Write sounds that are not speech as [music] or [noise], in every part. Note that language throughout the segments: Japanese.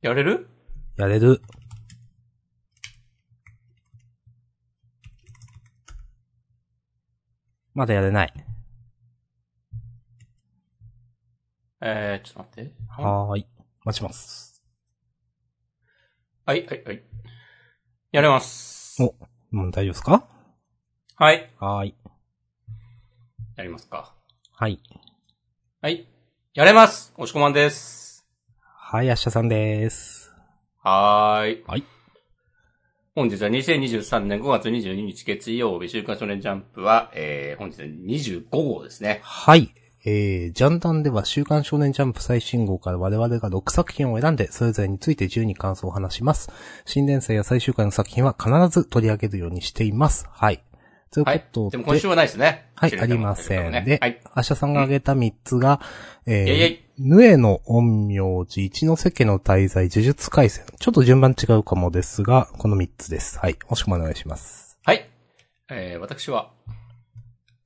やれる？やれる。まだやれない。えー、ちょっと待って。はーい。待ちます。はい、はい、はい。やれます。お、もう大丈夫ですか？はい。はーい。やりますか。はい。はい。やれます押し込まんです。はい、アッシャさんです。はーい。はい。本日は2023年5月22日月曜日、週刊少年ジャンプは、えー、本日は25号ですね。はい。えー、ジャンダンでは週刊少年ジャンプ最新号から我々が6作品を選んで、それぞれについて自由に感想を話します。新連載や最終回の作品は必ず取り上げるようにしています。はい。というこはい。とで、でも今週はないですね。はい、ありません。で、はい。アッシャさんが挙げた3つが、えイェイイェイー、ヌエの陰陽師、一ノ瀬家の大罪、呪術回戦。ちょっと順番違うかもですが、この3つです。はい。もしくもお願いします。はい。えー、私は、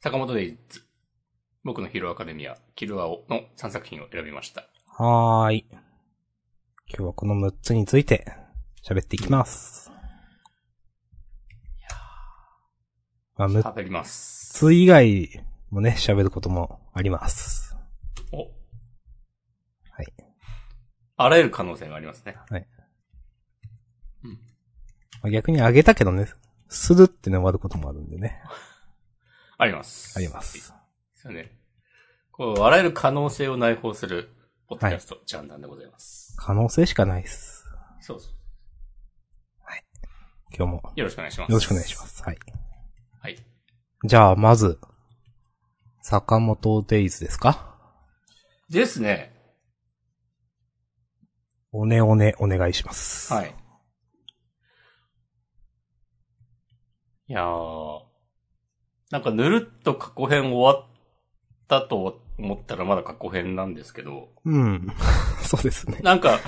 坂本デイズ、僕のヒーローアカデミア、キルアオの3作品を選びました。はーい。今日はこの6つについて喋っていきます。まあ、6食べります。つ以外もね、喋ることもあります。お。はい。あらゆる可能性がありますね。まあ、逆にあげたけどね、するってね終わることもあるんでね。あります。あります。ですよね。こう、あらゆる可能性を内包する、ポッドキャスト、ジャンダンでございます。可能性しかないっす。そうそう。今日もよろしくお願いします。よろしくお願いしま。す。はい。はい。じゃあ、まず、坂本デイズですか？ですね。おねおねお願いします。はい。いやー、なんかぬるっと過去編終わったと思ったらまだ過去編なんですけど、うん。[laughs] そうですね。なんか、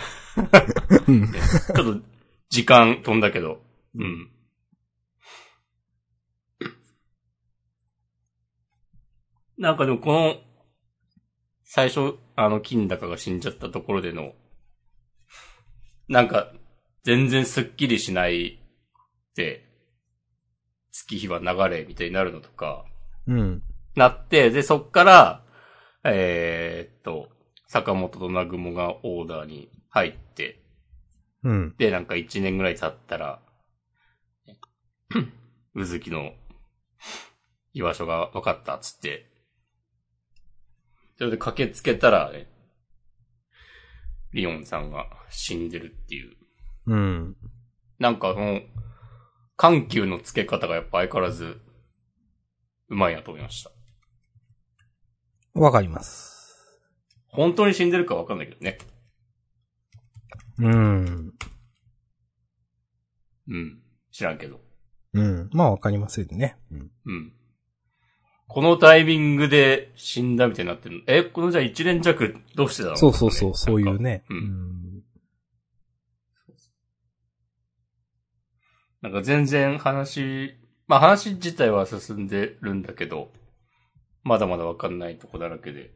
[laughs] うん。ねちょっと時間飛んだけど、うん。なんかでもこの、最初、あの、金高が死んじゃったところでの、なんか、全然スッキリしないで、月日は流れみたいになるのとか、うん。なって、で、そっから、えーっと、坂本と南雲がオーダーに入って、うん。で、なんか一年ぐらい経ったら、うずきの居場所が分かったっつって、それで駆けつけたら、ね、リオンさんが死んでるっていう。うん。なんかその、緩急の付け方がやっぱ相変わらず、うまいなと思いました。わかります。本当に死んでるか分かんないけどね。うん。うん。知らんけど。うん。まあわかりますよね。うん。うん。このタイミングで死んだみたいになってるの？え、このじゃあ一年弱どうしてたの？そうそうそう、そういう。ね。うんなんか全然話、まあ話自体は進んでるんだけど、まだまだわかんないとこだらけで。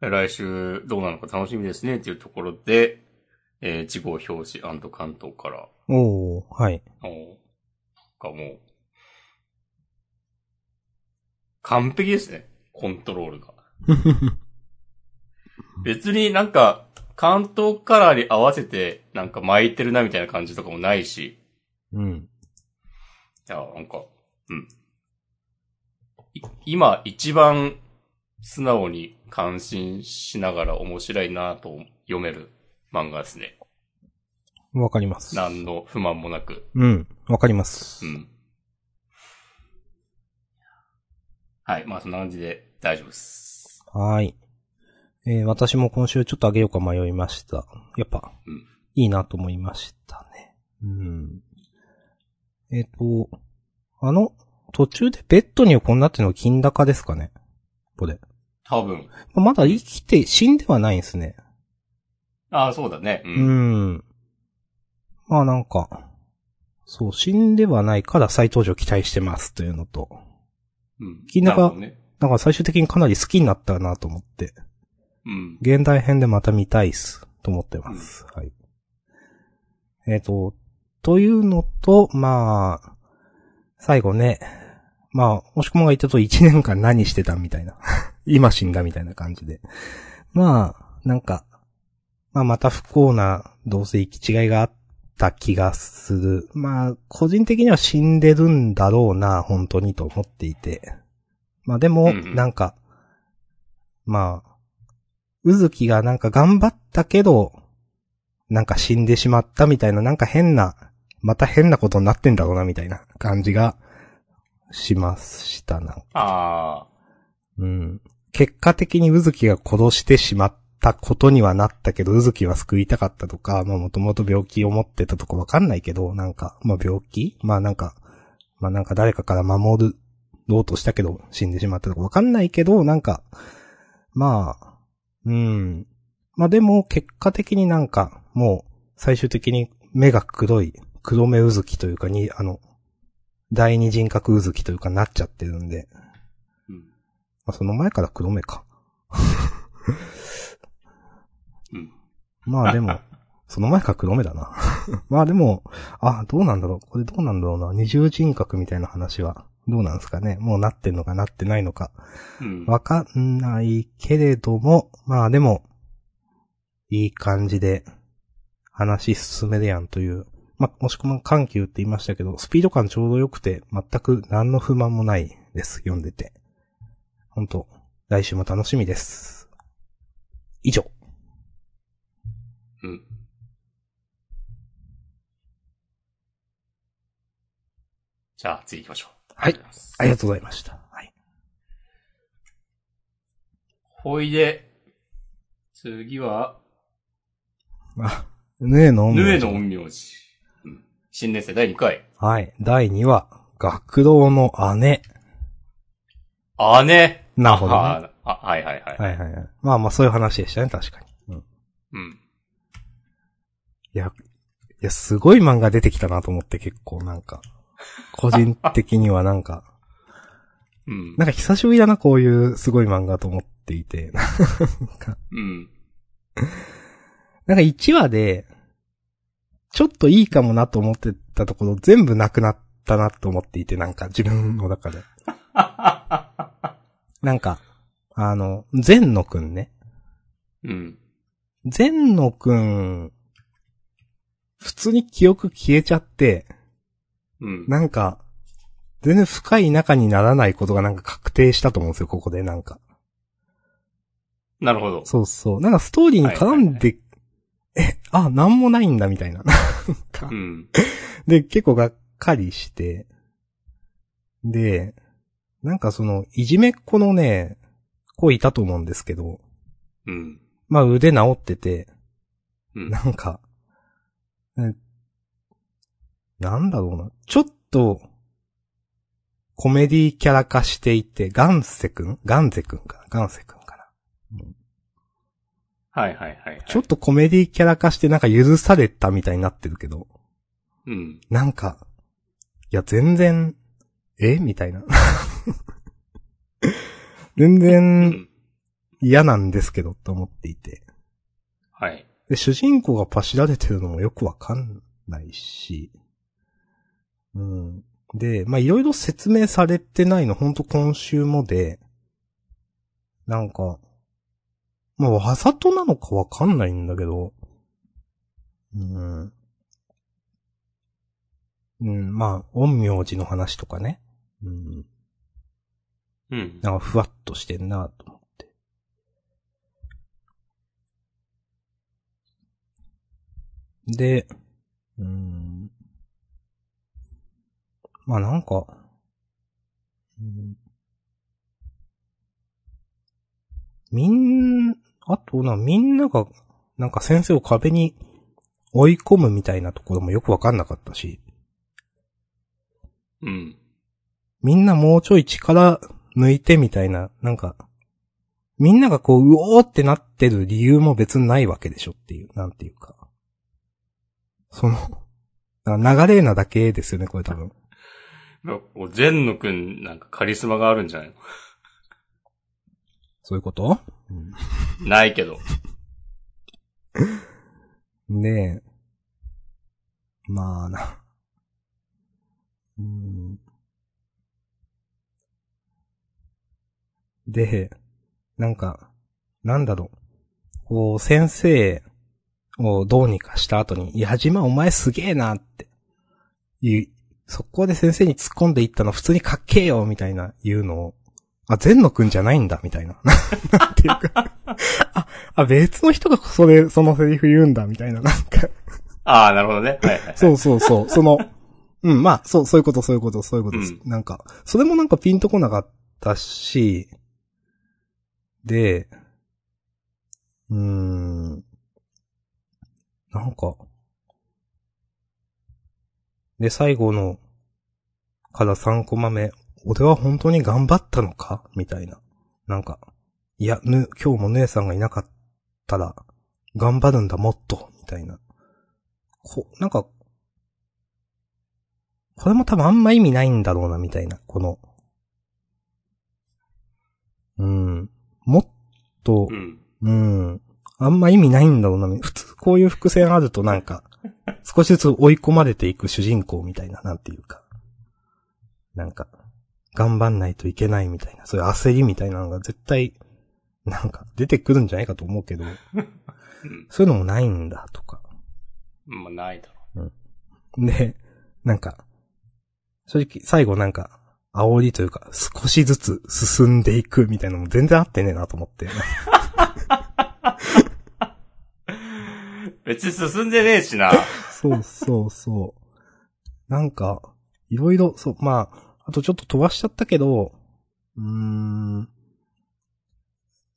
来週どうなのか楽しみですねっていうところで、えー、地号表紙関東から、おー、はい。おかもう、完璧ですね。コントロールが。[laughs] 別になんか、関東カラーに合わせて、なんか巻いてるなみたいな感じとかもないし。うん。いや、なんか、うん。い今一番素直に感心しながら面白いなと読める漫画ですね。わかります。何の不満もなく。うん。わかります。うん。はい。まあそんな感じで大丈夫です。はーい。えー、私も今週ちょっとあげようか迷いました。やっぱ、うんいいなと思いましたね。うん。えっ、と、あの、途中でベッドに横になってるの金高ですかね？これ。多分。ままだ生きて死んではないんですね。ああ、そうだね。う。うんん。まあなんか、そう、死んではないから再登場期待してますというのと、うん。金高なるほどね。なんか最終的にかなり好きになったなと思って。うん。現代編でまた見たいっす、と思ってます。はい。えっ、と、というのと、まあ、最後ね、まあ、もしくもが言ったと1年間何してたみたいな。[laughs] 今死んだみたいな感じで。まあ、なんか、まあまた不幸な、どうせ行き違いがあった気がする。まあ、個人的には死んでるんだろうな、本当にと思っていて。まあでも、うんうんなんか、まあ、うずきがなんか頑張ったけど、なんか死んでしまったみたいな、なんか変な、また変なことになってんだろうな、みたいな感じがしましたな。ああ。うん。結果的にうずきが殺してしまったことにはなったけど、うずきは救いたかったとか、まあもともと病気を持ってたとかわかんないけど、なんか、まあ病気？まあなんか、まあなんか誰かから守ろうとしたけど死んでしまったとかわかんないけど、なんか、まあ、うん。まあでも結果的になんか、もう最終的に目が黒い、黒目うずきというかに、あの、第二人格うずきというかなっちゃってるんで、うん。まあ、その前から黒目か。うん。まあでも、[laughs] その前から黒目だな。[laughs] まあでも、あ、どうなんだろう。これどうなんだろうな。二重人格みたいな話は、どうなんですかね。もうなってんのかなってないのか。うん。わかんないけれども、まあでも、いい感じで、話進めるやんという。まあ、もしくも緩急って言いましたけど、スピード感ちょうど良くて、全く何の不満もないです。読んでて。本当来週も楽しみです。以上。うん。じゃあ、次行きましょう。はいありがとうございました。はい。ほいで、次は、あ、ぬえのヌエの陰陽師。うん。新年生第2回。はい。第2話、学童の姉。姉？なるほど、ね。ああ、はいはいはい。はいはいはい。まあまあそういう話でしたね、確かに。うん。うん。いや、いや、すごい漫画出てきたなと思って結構なんか、個人的にはなんか、うん。なんか久しぶりだな、こういうすごい漫画と思っていて。うん。なんか1話で、ちょっといいかもなと思ってたところ全部なくなったなと思っていて、なんか自分の中で。[laughs] なんか、あの、善野くんね。うん。善野くん、普通に記憶消えちゃって、うん。なんか、全然深い仲にならないことがなんか確定したと思うんですよ、ここでなんか。なるほど。そうそう。なんかストーリーに絡んで、え、あ、なんもないんだみたいな。なんかうん。で、結構がっかりして、で、なんかその、いじめっ子のね、子いたと思うんですけど、うん。まあ腕治ってて、うん。なんか、ねなんだろうな。ちょっと、コメディキャラ化していて、ガンセくんガンゼくんかな？ガンセくんかな？はいはいはいはい。ちょっとコメディキャラ化してなんか許されたみたいになってるけど、うん。なんか、いや全然、え？みたいな。[laughs] 全う然ん。嫌なんですけどと思っていて。はい。で、主人公がパシられてるのもよくわかんないし。うん。で、まあ、いろいろ説明されてないの、ほんと今週もで、なんか、まあ、わざとなのかわかんないんだけど、うん。うん、まあ、陰陽師の話とかね。うん。うん。なんかふわっとしてんなと思って。で、うーん。まあなんか、うん、みん、あとな、みんなが、なんか先生を壁に追い込むみたいなところもよくわかんなかったし、うん。みんなもうちょい力抜いてみたいな、なんか、みんながこう、うおーってなってる理由も別にないわけでしょっていう、なんていうか。その、流れなだけですよね、これ多分。善野くんなんかカリスマがあるんじゃないの？そういうこと、うん、ないけど。[laughs] ねえ。まあな。うん。で、なんか、なんだろう。こう、先生をどうにかした後に、いや、はじまお前すげえなって。いう、そこで先生に突っ込んでいったの普通にかっけえよみたいな言うのを、あ、善野くんじゃないんだみたいな。[laughs] なんていうか。あ、あ、別の人がそれ、そのセリフ言うんだみたいな。なんか、ああ、なるほどね。はいはい、はい。そうそうそう。その、[laughs] うん、まあ、そう、そういうこと、そういうこと、そういうことです。うなんか、それもなんかピンとこなかったし、で、うーん、なんか、で、最後の、から3コマ目、俺は本当に頑張ったのか？みたいな。なんか、いや、ぬ、今日も姉さんがいなかったら、頑張るんだ、もっと、みたいな。こ、なんか、これも多分あんま意味ないんだろうな、みたいな、この。うん。もっとう、ん。うん。あんま意味ないんだろうな。普通こういう伏線あるとなんか、少しずつ追い込まれていく主人公みたいな、なんていうか。なんか、頑張んないといけないみたいな、そういう焦りみたいなのが絶対、なんか出てくるんじゃないかと思うけど、うん。そういうのもないんだとか。まあ、ないだろで、なんか、正直最後なんか、煽りというか、少しずつ進んでいくみたいなのも全然合ってねえなと思って。別に進んでねえしな。[laughs] そうそうそう。なんか、いろいろ、そう、まあ、あとちょっと飛ばしちゃったけど、うーん。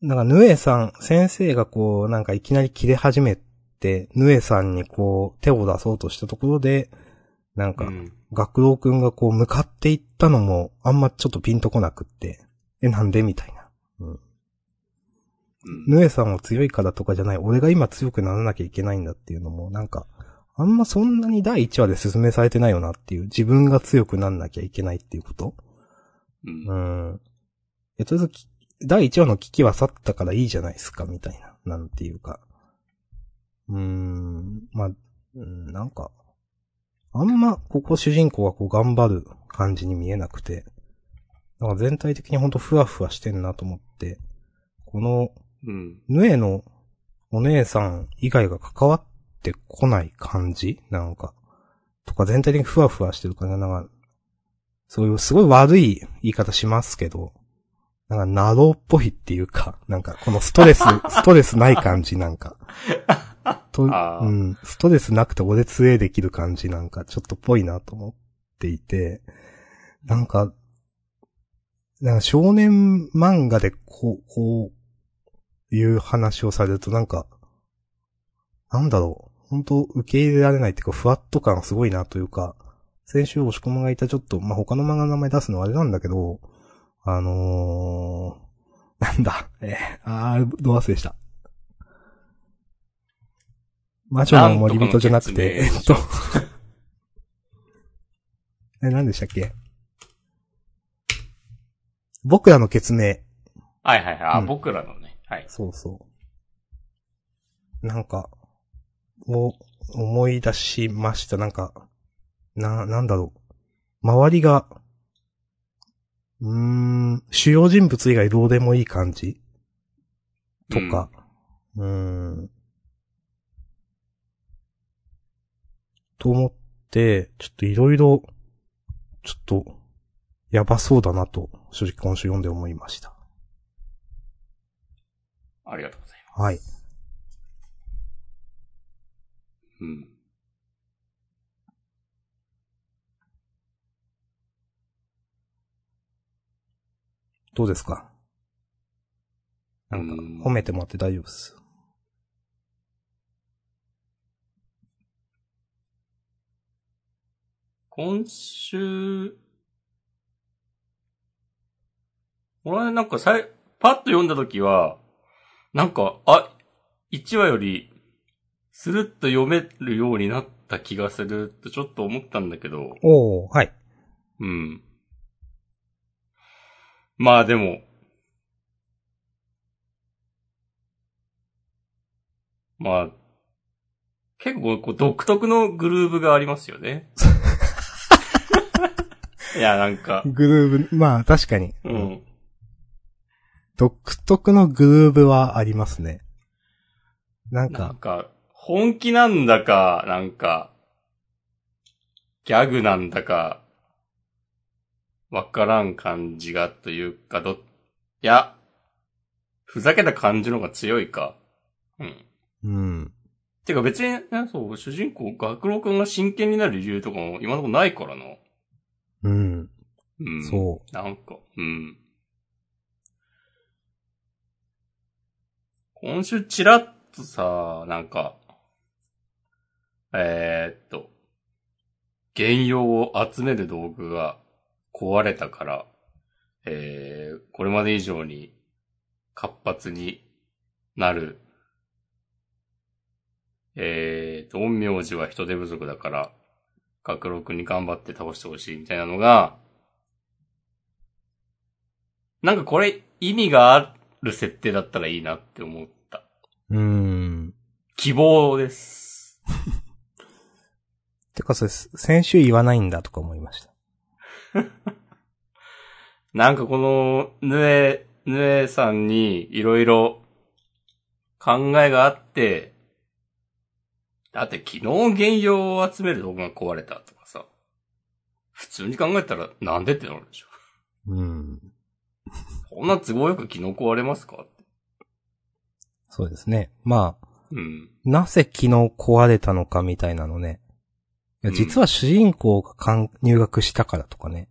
なんか、ヌエさん、先生がこう、なんかいきなり切れ始めて、ヌエさんにこう、手を出そうとしたところで、なんか、うん。学郎くんがこう、向かっていったのも、あんまちょっとピンとこなくって、え、なんで？みたいな。うん。ヌエさんは強いからとかじゃない、俺が今強くならなきゃいけないんだっていうのも、なんか、あんまそんなに第1話で説明されてないよなっていう、自分が強くなんなきゃいけないっていうことうんう。ん。え、とりあえずき、第1話の危機は去ったからいいじゃないですか、みたいな、なんていうか。うーん、まあ、うん、なんか、あんま、ここ主人公がこう頑張る感じに見えなくて、なんか全体的にほんとふわふわしてんなと思って、この、うん。ヌエのお姉さん以外が関わってこない感じなんか。とか全体的にふわふわしてるから、なんか、そういうすごい悪い言い方しますけど、なんか、ナローっぽいっていうか、なんか、このストレス、[laughs] ストレスない感じなんか。[laughs] と、うん、ストレスなくて俺強えできる感じなんか、ちょっとぽいなと思っていて、なんか、なんか少年漫画でこう、こう、いう話をされるとなんか、なんだろう、本当受け入れられないっていうか、ふわっと感がすごいなというか、先週押し込まがいたちょっと、まあ、他の漫画の名前出すのはあれなんだけど、あのー、[laughs] なんだ、えー、あー、どう忘れした。魔女の森人じゃなくて、えっと、[laughs] え、何でしたっけ？僕らの決命。はいはいはい。あ、うん僕らのね。はい。そうそう。なんか、を思い出しました。なんか、な、なんだろう。周りが、うーん、主要人物以外どうでもいい感じ？とか、うーん。と思って、ちょっといろいろ、ちょっと、やばそうだなと、正直今週読んで思いました。ありがとうございはい。ます。うん。どうですか？なんかうん、褒めてもらって大丈夫です？今週、俺なんかさい、パッと読んだ時は、なんか、あ、1話より、スルッと読めるようになった気がするとちょっと思ったんだけど、おー、はい。うん。まあでも、まあ、結構こう独特のグルーブがありますよね。[laughs] いや、なんか、グルーブ、まあ確かに。うん。独特のグルーブはありますね。なんなんか、か、本気なんだか、なんか、ギャグなんだか、わからん感じがというか、ど、いや、ふざけた感じの方が強いか。うん。うん。てか別に、ね、そう、主人公、学郎くんが真剣になる理由とかも今のところないからな。うん。うん。そう。なんか、うん。今週チラッとさ、なんか、えー、っと、原用を集める道具が壊れたから、えー、これまで以上に活発になる。えーと、陰陽師は人手不足だから、学郎くんに頑張って倒してほしいみたいなのが、なんかこれ意味がある設定だったらいいなって思った。うん。希望です。[laughs] てかそれ、先週言わないんだとか思いました。[laughs] なんかこの、ぬえ、ぬえさんにいろいろ考えがあって、だって昨日原用を集める道具が壊れたとかさ、普通に考えたらなんでってなるでしょ。うん。こんな都合よく昨日壊れますか？そうですね。まあ、うん。なぜ昨日壊れたのかみたいなのね。いや、うん実は主人公がかん入学したからとかね。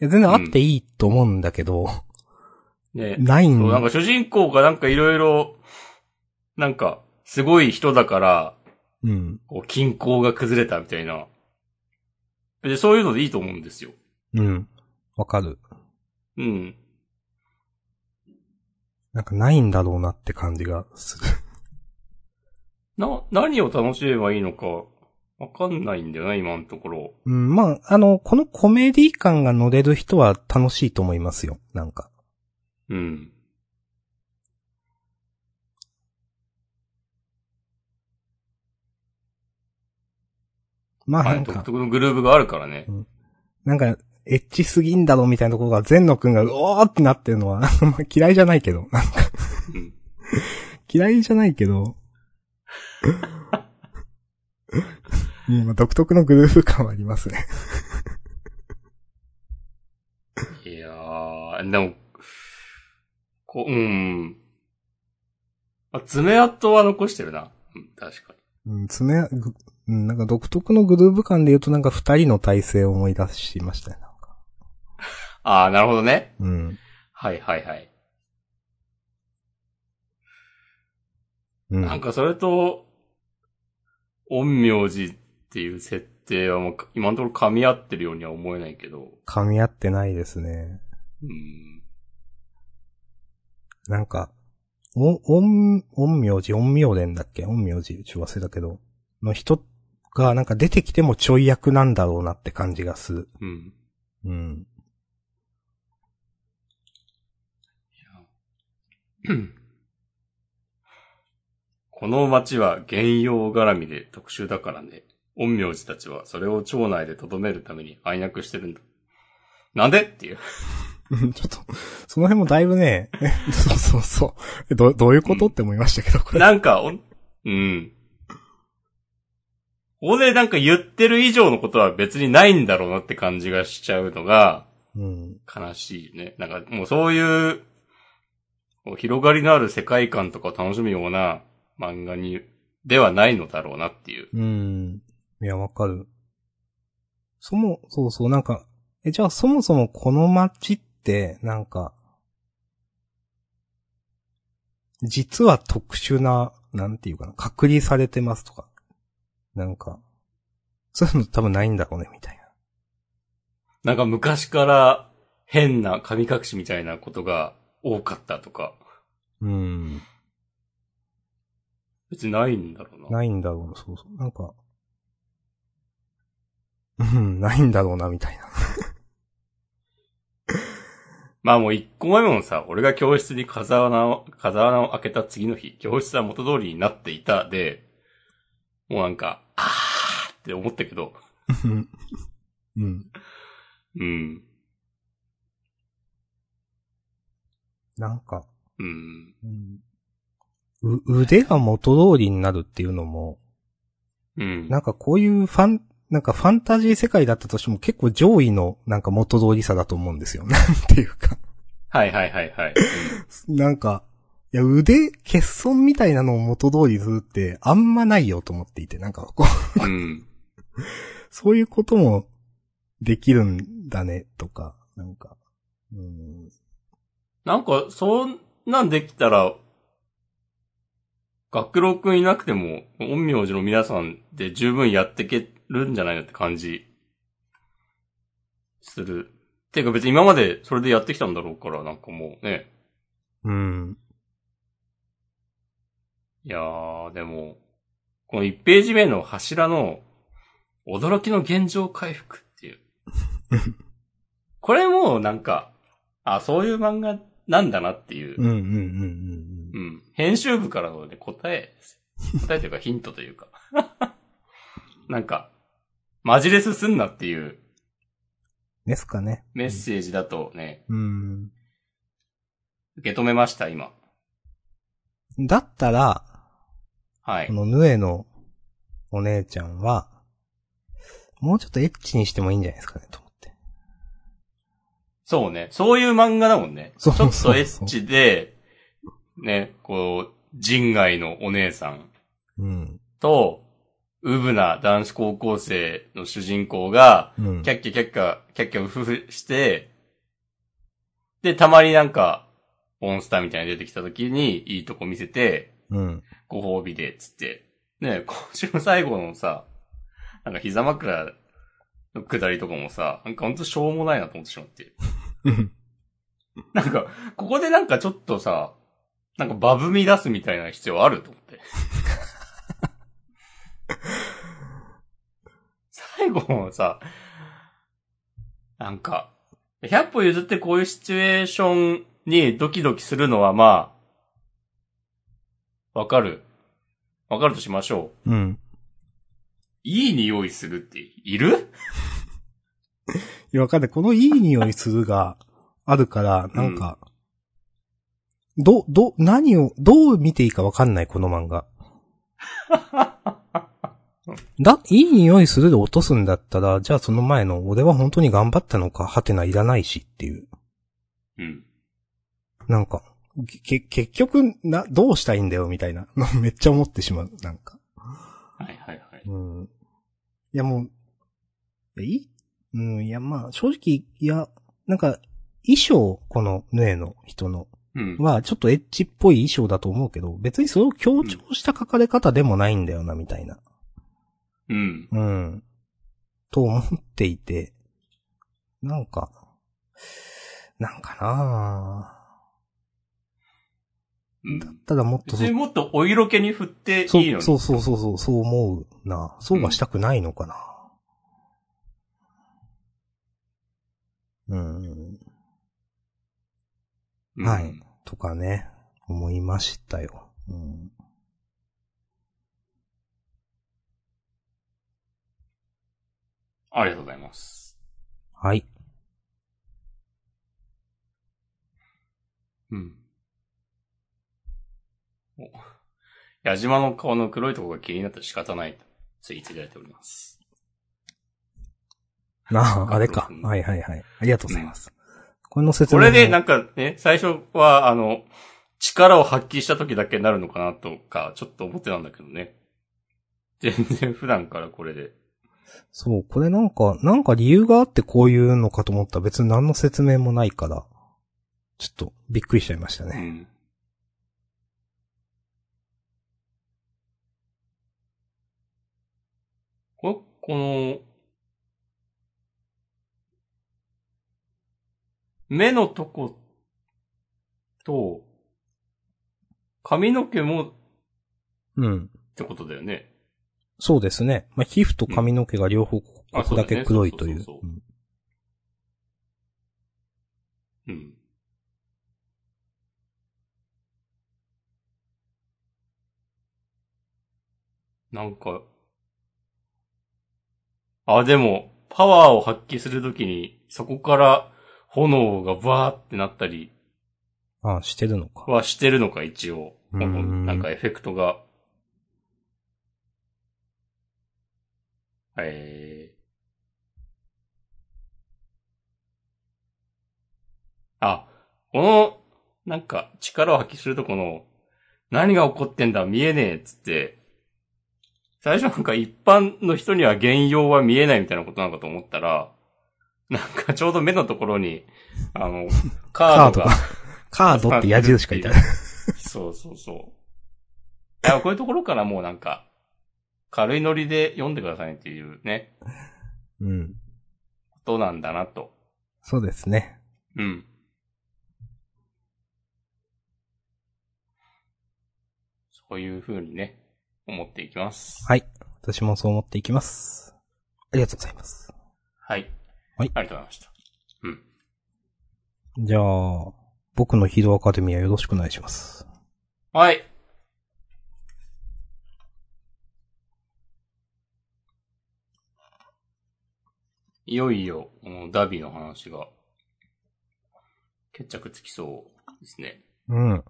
いや、全然あっていいと思うんだけど、ねないんそう、なんか主人公がなんかいろいろ、なんか、すごい人だから、うん。こう、均衡が崩れたみたいな。で、そういうのでいいと思うんですよ。うん。わかる。うん。なんかないんだろうなって感じがする。[laughs] な、何を楽しめばいいのか、わかんないんだよな、今のところ。うん、まあ、あの、このコメディ感が乗れる人は楽しいと思いますよ。なんか。うん。まあ、は、ないんか、独特のグルーブがあるからね。なんか、エッチすぎんだろみたいなところが、全野くんが、おーってなってるのは、[laughs] まあ嫌いじゃないけど、なんか、うん。嫌いじゃないけど、うんまあ独特のグルーヴ感はありますね。いやー、でも、こ、うん。あ、爪痕は残してるな。うん、確かに。うん、爪、ぐうん、なんか独特のグルーヴ感で言うとなんか二人の体制を思い出しましたね、なあー、なるほどね。うん。はいはいはい。うん。なんかそれと、陰陽師っていう設定はもう今のところ噛み合ってるようには思えないけど。噛み合ってないですね。うん。なんか、お、陰、陰陽師、陰陽伝だっけ？陰陽師、ちょっと忘れたけど、の人がなんか出てきてもちょい役なんだろうなって感じがする。うん。うん。[clears throat] この町は原用絡みで特殊だからね。陰陽師たちはそれを町内で留めるために暗躍してるんだ。なんでっていう。う [laughs] んちょっと、その辺もだいぶね、え [laughs] そうそうそう。えど、どういうこと、って思いましたけど、これ。なんか、おうん。ここでなんか言ってる以上のことは別にないんだろうなって感じがしちゃうのがうん。悲しいね。なんかもうそういう広がりのある世界観とかを楽しむような漫画に、ではないのだろうなっていう。うん。いや、わかる。そも、そうそう、なんか、え、じゃあそもそもこの街って、なんか、実は特殊な、なんていうかな、隔離されてますとか。なんか、そういうの多分ないんだろうね、みたいな。なんか昔から変な神隠しみたいなことが多かったとか、うん。別にないんだろうな。ないんだろうな、そうそう。なんか、うん、ないんだろうな、みたいな。[laughs] まあもう一個前もさ、俺が教室に風穴を、風穴を開けた次の日、教室は元通りになっていたで、もうなんか、あーって思ったけど、うん。うん、なんか、うん、うん、う腕が元通りになるっていうのも、うん。なんかこういうファン、なんかファンタジー世界だったとしても結構上位のなんか元通りさだと思うんですよ。[laughs] なんていうか。はいはいはいはい。なんか、いや腕、欠損みたいなのを元通りするってあんまないよと思っていて、なんかこう、うん。そういうこともできるんだね、とか、なんか、うん、なんか、そんなんできたら、学郎くんいなくても、陰陽師の皆さんで十分やっていけるんじゃないのって感じ、する。ていうか別に今までそれでやってきたんだろうから、なんかもうね。うん、いやー、でも、この1ページ目の柱の、驚きの現状回復っていう。[laughs] これもなんか、あ、そういう漫画なんだなっていう。うん、うん、うん、うん。うん。編集部からのね、答えですよ。答えというかヒントというか。[laughs] なんか、マジレスすんなっていうですかね。メッセージだとね、うん。受け止めました、今。だったら、はいこ。のヌエのお姉ちゃんは、もうちょっとエッチにしてもいいんじゃないですかね、と。そうね。そういう漫画だもんね。そうそうちょっとエッチで、ね、こう、人外のお姉さんうん。と、ウブな男子高校生の主人公が、うんキ。ャッキャキャッキャ、キャッキャウフフして、で、たまになんか、モンスターみたいに出てきた時に、いいとこ見せて、うん。ご褒美で、つって。ね今週の最後のさ、なんか膝枕の下りとかもさ、なんかほんとしょうもないなと思ってしまって。うん。なんか、ここでなんかちょっとさ、なんかバブみ出すみたいな必要あると思って。[laughs] 最後もさ、なんか、100歩譲ってこういうシチュエーションにドキドキするのはまあ、わかる。わかるとしましょう。うん。いい匂いするっている？いや、わかんない。このいい匂いするがあるから、なんか、ど、ど、何を、どう見ていいかわかんない、この漫画。[laughs] だ、いい匂いするで落とすんだったら、じゃあその前の、俺は本当に頑張ったのか、はてないらないしっていう。うん。なんか、け、結局、な、どうしたいんだよ、みたいな。[laughs] めっちゃ思ってしまう、なんか。はいはいはい。うん。いやもう、いいうん、いやまあ、正直、いや、なんか、衣装、この、ヌエの人の、うん。は、ちょっとエッチっぽい衣装だと思うけど、別にそれを強調した書かれ方でもないんだよな、みたいな。うん。うん。と思っていて、なんか、なんかなうんぁ。ただもっと別にもっとお色気に振っていそいのに。うそうそうそうそう、そう思うな。そうはしたくないのかな。うん。うんはい。とかね、思いましたよ。うん。ありがとうございます。はい。うん。お。矢島の顔の黒いところが気になって仕方ないと、ツイートいただいております。ああ、あれかう。んはいはいはい。ありがとうございます。これの説こ明もれでなんかね、最初はあの、力を発揮した時だけになるのかなとか、ちょっと思ってたんだけどね。全然普段からこれで。そう、これなんか、なんか理由があってこういうのかと思ったら別に何の説明もないから、ちょっとびっくりしちゃいましたね。うん。ここの、目のとこと、髪の毛も、うん。ってことだよね。そうですね。まあ、皮膚と髪の毛が両方、ここだけ黒いという。うん。なんか、あ、でも、パワーを発揮するときに、そこから炎がバーってなったりああ、してるのか。はしてるのか、一応。うーんなんかエフェクトが。えー、あ、この、なんか、力を発揮するとこの、何が起こってんだ、見えねえ、っつって、最初なんか一般の人には原用は見えないみたいなことなのかと思ったら、なんかちょうど目のところに、あの、[laughs] カードが、カードって矢印書いてある。[laughs] そうそうそう。いや、こういうところからもうなんか、軽いノリで読んでくださいっていうね、うん。ことなんだなと。そうですね。うん。そういう風にね、思っていきます。はい。私もそう思っていきます。ありがとうございます。はい。はいありがとうございました。うん。じゃあ、僕のヒーローアカデミアよろしくお願いします。はい。いよいよ、このダビの話が、決着つきそうですね。うん。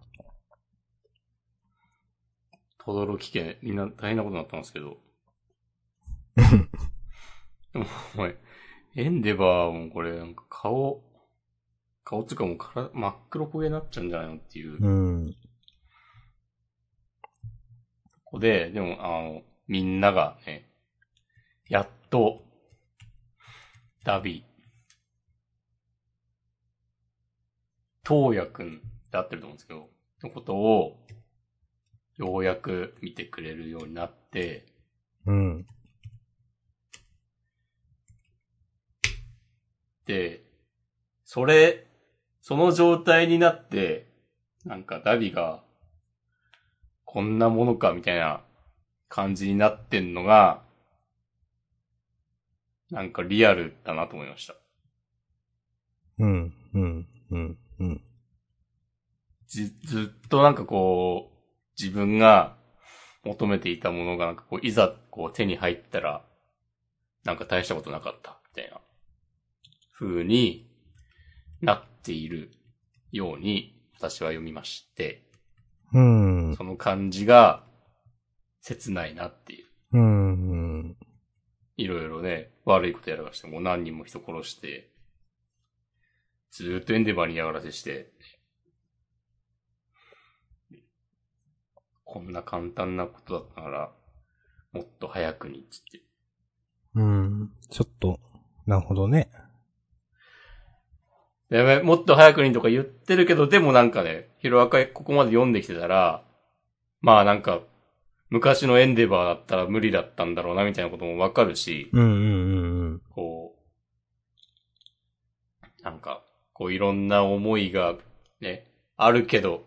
とどろき家、みんな大変なことになったんですけど。[laughs] でも、お前、エンデバーもこれ、なんか顔、顔つうかもうから真っ黒焦げになっちゃうんじゃないのっていう。うん。ここで、でも、あの、みんながね、やっと、ダビ、東也くんって合ってると思うんですけど、のことを、ようやく見てくれるようになって、うん。で、それ、その状態になって、なんかダビが、こんなものかみたいな感じになってんのが、なんかリアルだなと思いました。うん。うん。うん。うん。ず、ずっとなんかこう、自分が求めていたものがなんかこう、いざこう手に入ったら、なんか大したことなかった、みたいな、風になっているように、私は読みまして、うん。その感じが、切ないなっていう。うん。いろいろね、悪いことやらかして、もう何人も人殺して、ずーっとエンデバーに嫌がらせして、こんな簡単なことだったなら、もっと早くに、つって。うん。ちょっと、なるほどね。でもっと早くにとか言ってるけど、でもなんかね、ヒロアカここまで読んできてたら、まあなんか、昔のエンデバーだったら無理だったんだろうな、みたいなこともわかるし、うんうんうん。こう、なんか、こういろんな思いがね、あるけど、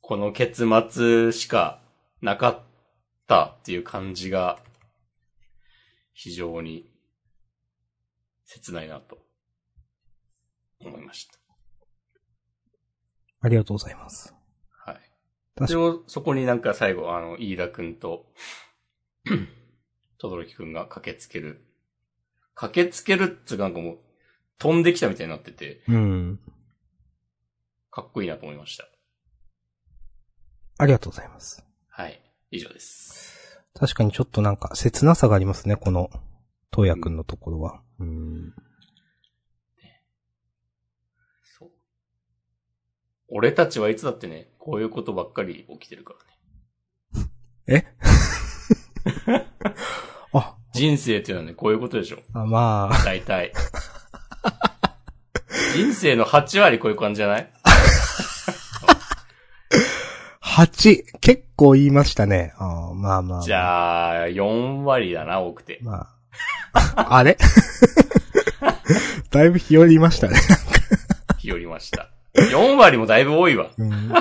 この結末しかなかったっていう感じが、非常に切ないなと思いました。ありがとうございます。はい。確でも、そこになんか最後、あの、飯田くんと、とどろきくんが駆けつける。駆けつけるっつうかなんかもう、飛んできたみたいになってて、うん。かっこいいなと思いました。ありがとうございます。はい。以上です。確かにちょっとなんか切なさがありますね、この、東也くんのところは。うん。そう。俺たちはいつだってね、こういうことばっかり起きてるからね。[laughs] え？[laughs] あ、人生っていうのはね、こういうことでしょ。あまあ、大体。人生の8割こういう感じじゃない？8、結構言いましたね。あーまあまあ。じゃあ、4割だな、多くて。まあ。あれ？[laughs] だいぶ日和りましたね。日和りました。4割もだいぶ多いわ。うん。[laughs] うん。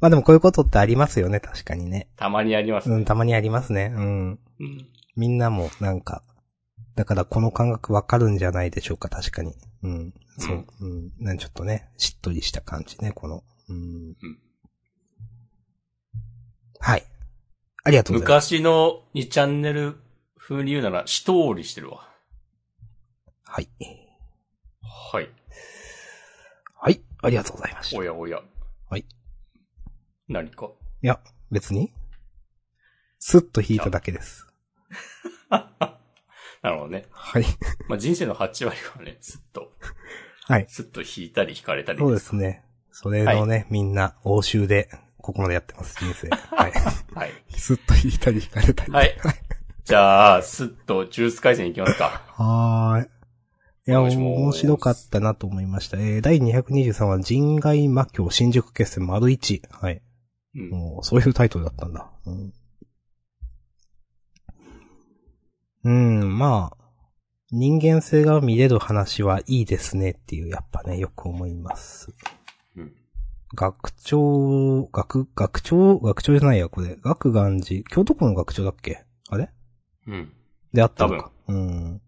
まあでもこういうことってありますよね、確かにね。たまにありますね。うん、たまにありますね。うん。うん。みんなもなんか、だからこの感覚わかるんじゃないでしょうか、確かに。うん。そう。うん。なんちょっとね、しっとりした感じね、この。うん。うんはい。あありがとうございます。昔の2チャンネル風に言うなら、一通りしてるわ。はい。はい。はい。ありがとうございました。いおやおや。はい。何か？や、別に、スッと引いただけです。[laughs] なるほどね。はい。まあ、人生の8割はね、すっと、はい。すっと引いたり引かれたり。そうですね。それのね、みんな、欧州で、ここまでやってます、人生。はい。[laughs] はい。スッと引いたり引かれたり。はい。じゃあ、すっとジュース回線いきますか。はーい。いや、面白かったなと思いました。えー、第223話、人外魔境新宿決戦丸1。はい。うん。もう、そういうタイトルだったんだ。うん。うん、まあ、人間性が見れる話はいいですねっていう、やっぱね、よく思います。うん。学長、学、学長、学長じゃないや、これ。学願寺、京都府の学長だっけ？あれ？うん。であったのか。うん。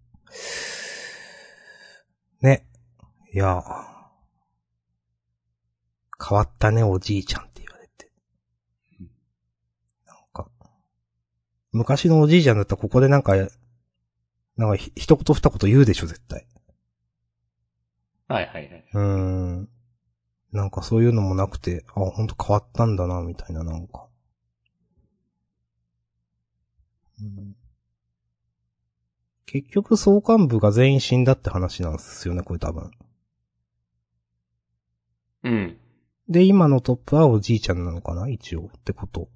ね。いや、変わったね、おじいちゃんって言われてうん。なんか、昔のおじいちゃんだったらここでなんか、なんかひ一言二言言うでしょ、絶対。はいはいはい。うーん。なんかそういうのもなくて、あ、ほんと変わったんだな、みたいな、なんか。うん結局、総監部が全員死んだって話なんですよね、これ多分。うん。で、今のトップはおじいちゃんなのかな一応。ってこと。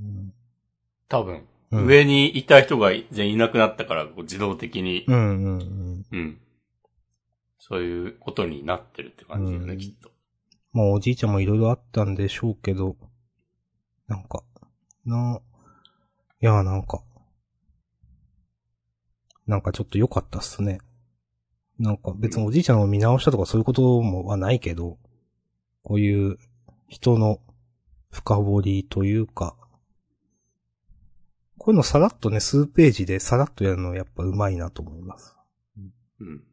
うん。多分、うん上にいた人が全員いなくなったから、自動的に、うんうんうん。うん。そういうことになってるって感じだよね、うんきっと。まあおじいちゃんもいろいろあったんでしょうけど、なんか、な、いや、なんか、なんかちょっと良かったっすね。なんか別におじいちゃんを見直したとかそういうこともはないけど、こういう人の深掘りというか、こういうのさらっとね、数ページでさらっとやるのやっぱうまいなと思います。うん。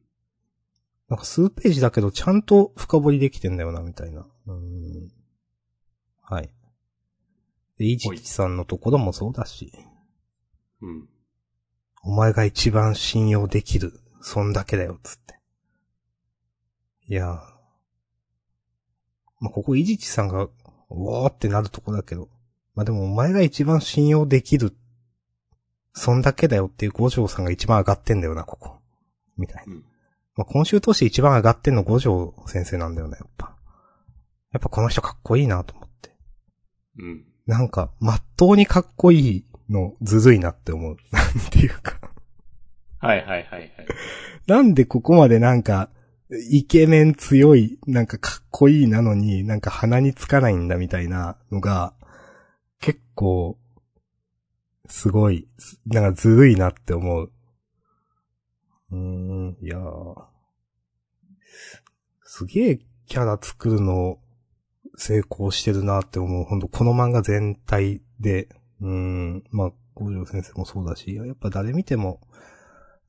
なんか数ページだけどちゃんと深掘りできてんだよな、みたいな。うーん。はい。で、イジチさんのところもそうだし、うん。お前が一番信用できる、そんだけだよ、つって。いやー。まあ、ここイジチさんが、うわーってなるとこだけど、まあ、でもお前が一番信用できる、そんだけだよっていう五条さんが一番上がってんだよな、ここ。みたいな。うんまあ、今週通して一番上がってんの五条先生なんだよね、やっぱ。やっぱこの人かっこいいなと思って。うん。なんか、まっとうにかっこいいのずるいなって思う。[laughs] なんていうか。はいはいはいはい。なんでここまでなんか、イケメン強い、なんかかっこいいなのに、なんか鼻につかないんだみたいなのが、結構、すごい、なんかずるいなって思う。うーん、いやー。すげえキャラ作るの成功してるなって思う。ほんとこの漫画全体で、うん、まあ、五条先生もそうだし、やっぱ誰見ても、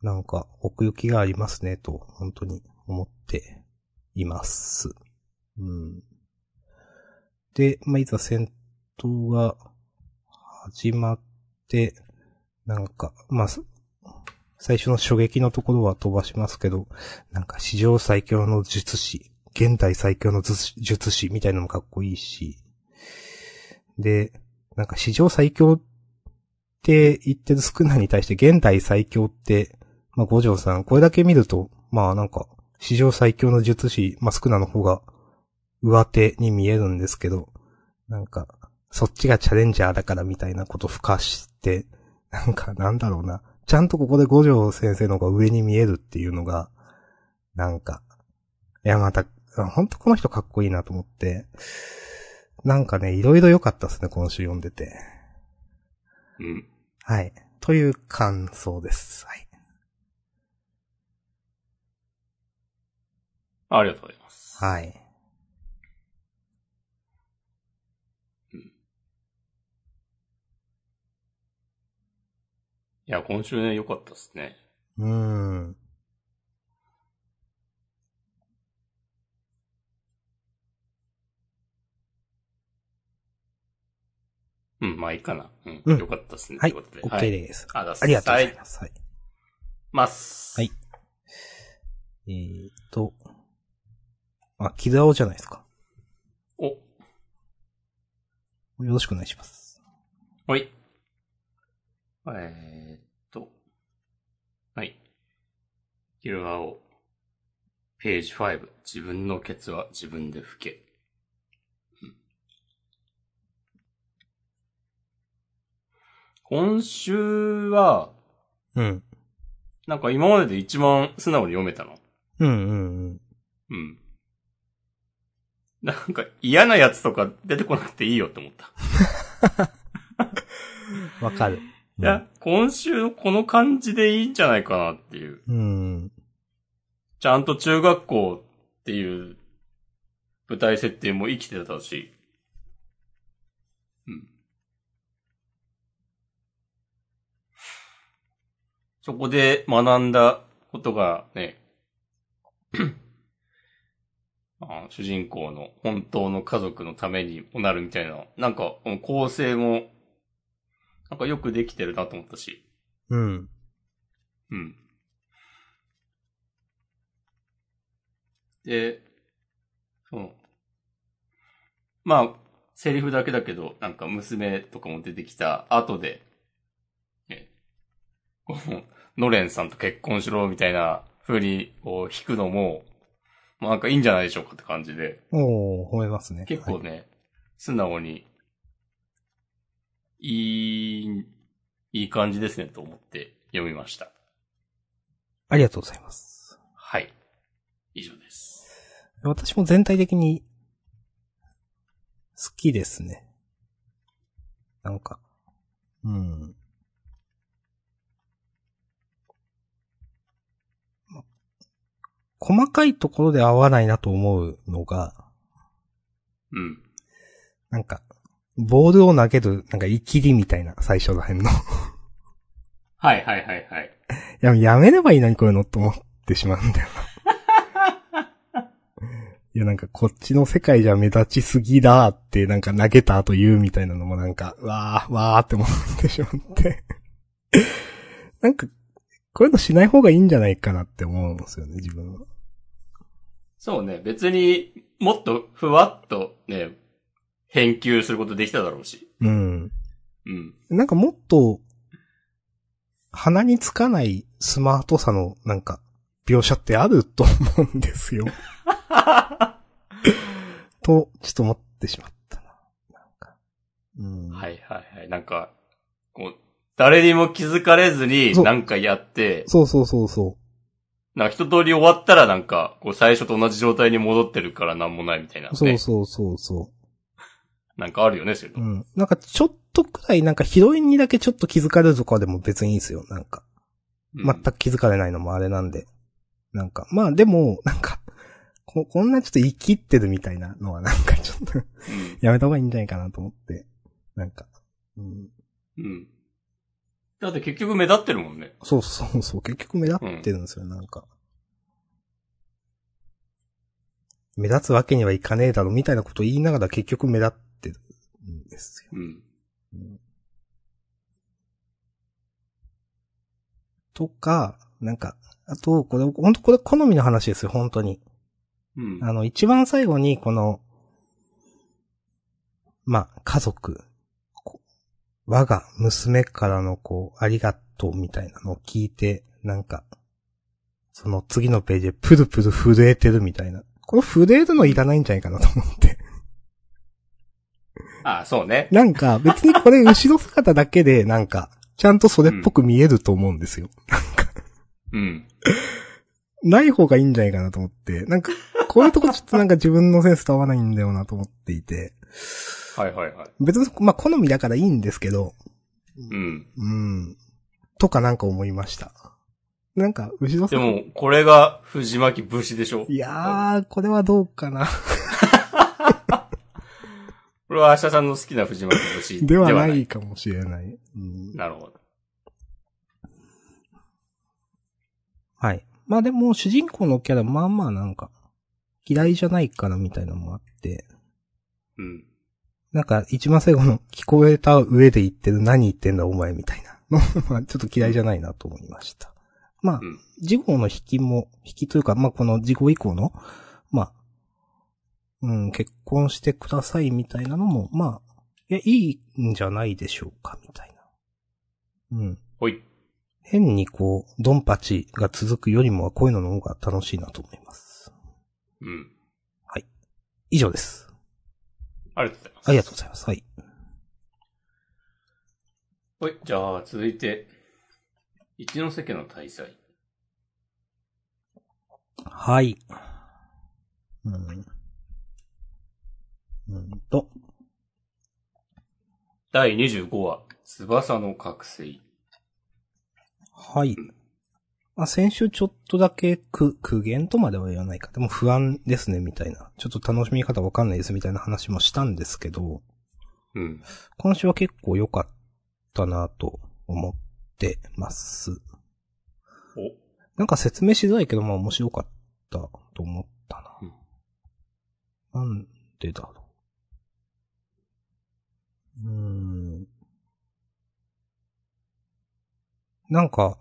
なんか奥行きがありますね、と、本当に思っています。うん。で、まあ、いざ戦闘が始まって、なんか、まあ、最初の初撃のところは飛ばしますけど、なんか史上最強の術師、現代最強の術師みたいなのもかっこいいし、で、なんか史上最強って言ってるスクナに対して現代最強って、まあ五条さん、これだけ見ると、まあなんか、史上最強の術師、まあスクナの方が上手に見えるんですけど、なんか、そっちがチャレンジャーだからみたいなこと付加して、なんかなんだろうな。ちゃんとここで五条先生の方が上に見えるっていうのが、なんか、いやまた、本当この人かっこいいなと思って、なんかね、いろいろ良かったですね、今週読んでて。うん。はい。という感想です。はい。ありがとうございます。はい。いや、今週ね、良かったですね。うーん。うん、まあいいかな。うん。うんよかったですね。はい。OK です。あだありがとうございまます。はい。ます。はいえーと、あ、キルアオじゃないですか。お、よろしくお願いします。はい。えーっと。はい。キルアを、ページ5。自分のケツは自分で拭け。うん今週は、うん。なんか今までで一番素直に読めたの？うんうんうん。うん。なんか嫌なやつとか出てこなくていいよって思った。[laughs] わかる。いや、今週のこの感じでいいんじゃないかなっていう。うん。ちゃんと中学校っていう舞台設定も生きてたし。そこで学んだことがね、[clears throat] あ主人公の本当の家族のためにもなるみたいな、なんか構成も、なんかよくできてるなと思ったし。うん。うん。で、その、まあ、セリフだけだけど、なんか娘とかも出てきた後で、ね、この、ノレンさんと結婚しろみたいな風に、こう、弾くのも、まあなんかいいんじゃないでしょうかって感じで、おー、褒めますね。はい結構ね、素直に、いい、いい感じですねと思って読みました。ありがとうございます。はい。以上です。私も全体的に、好きですね。なんか、うん。細かいところで合わないなと思うのが、うん。なんか、ボールを投げる、なんか、イキリみたいな、最初ら辺の。いはいはいはいはい。[laughs] や、やめればいいのにこういうのと思ってしまうんだよな。[laughs] いや、なんか、こっちの世界じゃ目立ちすぎだって、なんか投げた後言うみたいなのもなんか、わー、わーって思ってしまって。なんか、こういうのしない方がいいんじゃないかなって思うんですよね、自分は。そうね、別にもっとふわっとね、返球することできただろうし。うん。うん。なんかもっと、鼻につかないスマートさの、なんか、描写ってあると思うんですよ。[laughs] と、ちょっと思ってしまったな。なんか。うん。はいはいはい。なんか、こう、誰にも気づかれずにそうなんかやって、そうそうそうそなんか一通り終わったらなんか、こう最初と同じ状態に戻ってるからなんもないみたいな、う。ね。そうそうそうそなんかあるよね、そういうう。ん。なんかちょっとくらい、なんかヒロインにだけちょっと気づかれるとかでも別にいいですよ。なんか。うん全く気づかれないのもあれなんで。なんか、まあでも、なんか、ここんなちょっと生きってるみたいなのはなんかちょっとうん。やめた方がいいんじゃないかなと思って。なんか。うん、うん。だって結局目立ってるもんね。そうそうそう。結局目立ってるんですよ、なんか。目立つわけにはいかねえだろ、みたいなこと言いながら結局目立ってるんですよ。うん。うんとか、なんか、あと、これ、本当これ好みの話ですよ、本当に。うん。あの、一番最後に、この、まあ、家族、我が娘からのこう、ありがとうみたいなのを聞いて、なんか、その次のページでプルプル震えてるみたいな。これ震えるのいらないんじゃないかなと思って。あ、そうね。なんか、別にこれ後ろ姿だけで、なんか、ちゃんとそれっぽく見えると思うんですよ。うん。ない方がいいんじゃないかなと思って。なんか、こういうとこちょっとなんか自分のセンスと合わないんだよなと思っていて。はいはいはい。別に、まあ、好みだからいいんですけど、うん。うん。とかなんか思いました。なんか、後ろ姿でも、これが藤巻武士でしょ？いやー、これはどうかな。[laughs] これは明日さんの好きな藤巻武士 [laughs] ではないかもしれない。うん、なるほど。はい。まあでも、主人公のキャラ、まあまあなんか、嫌いじゃないかなみたいなのもあって、うん。なんか一番最後の聞こえた上で言ってる何言ってんだお前みたいなの [laughs] まあちょっと嫌いじゃないなと思いました。まあう、ん。事後の引きも、引きというか、まあこの事後以降の、まあ、うん、結婚してくださいみたいなのも、まあ、いや、いいんじゃないでしょうか、みたいな。うん。ほい。変にこう、ドンパチが続くよりもはこういうのの方が楽しいなと思います。うん。以上です。ありがとうございます。ありがとうございます。はい。はい。じゃあ、続いて、一ノ瀬家の大祭。はい。うん。うんと。第25話、翼の覚醒。はい。まあ、先週ちょっとだけく、苦言とまでは言わないか。でも不安ですね、みたいな。ちょっと楽しみ方わかんないです、みたいな話もしたんですけど、うん。今週は結構良かったなと思ってます。お、なんか説明しづらいけど、まあ面白かったと思ったな。なんでだろう。うーん。なんか、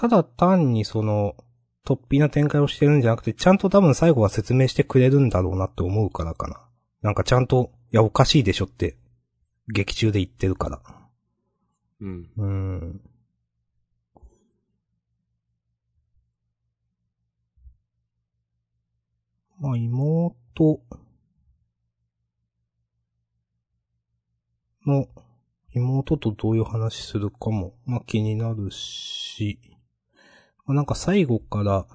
ただ単にその、突飛な展開をしてるんじゃなくて、ちゃんと多分最後は説明してくれるんだろうなって思うからかな。なんかちゃんと、いや、おかしいでしょって、劇中で言ってるから。うん。うーん。まあ、妹の、妹とどういう話するかも、まあ気になるし、まあ、なんか最後から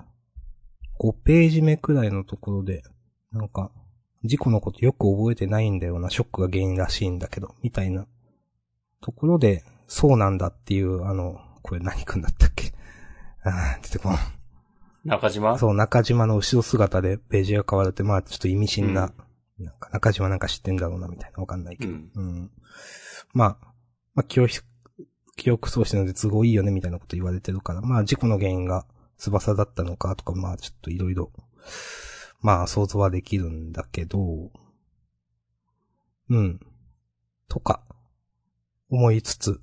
5ページ目くらいのところで、なんか、事故のことよく覚えてないんだよな、ショックが原因らしいんだけど、みたいなところで、そうなんだっていう、あの、これ何くんだったっけ？あー出てこん。中島？そう、中島の後ろ姿でページが変わるって、まあちょっと意味深な、なんか中島なんか知ってんだろうな、みたいな、わかんないけど。うん。うん。まあ、まあ記憶、記憶喪失なので都合いいよね、みたいなこと言われてるから、まあ事故の原因が翼だったのかとか、まあちょっといろいろ、まあ想像はできるんだけど、うん。とか、思いつつ、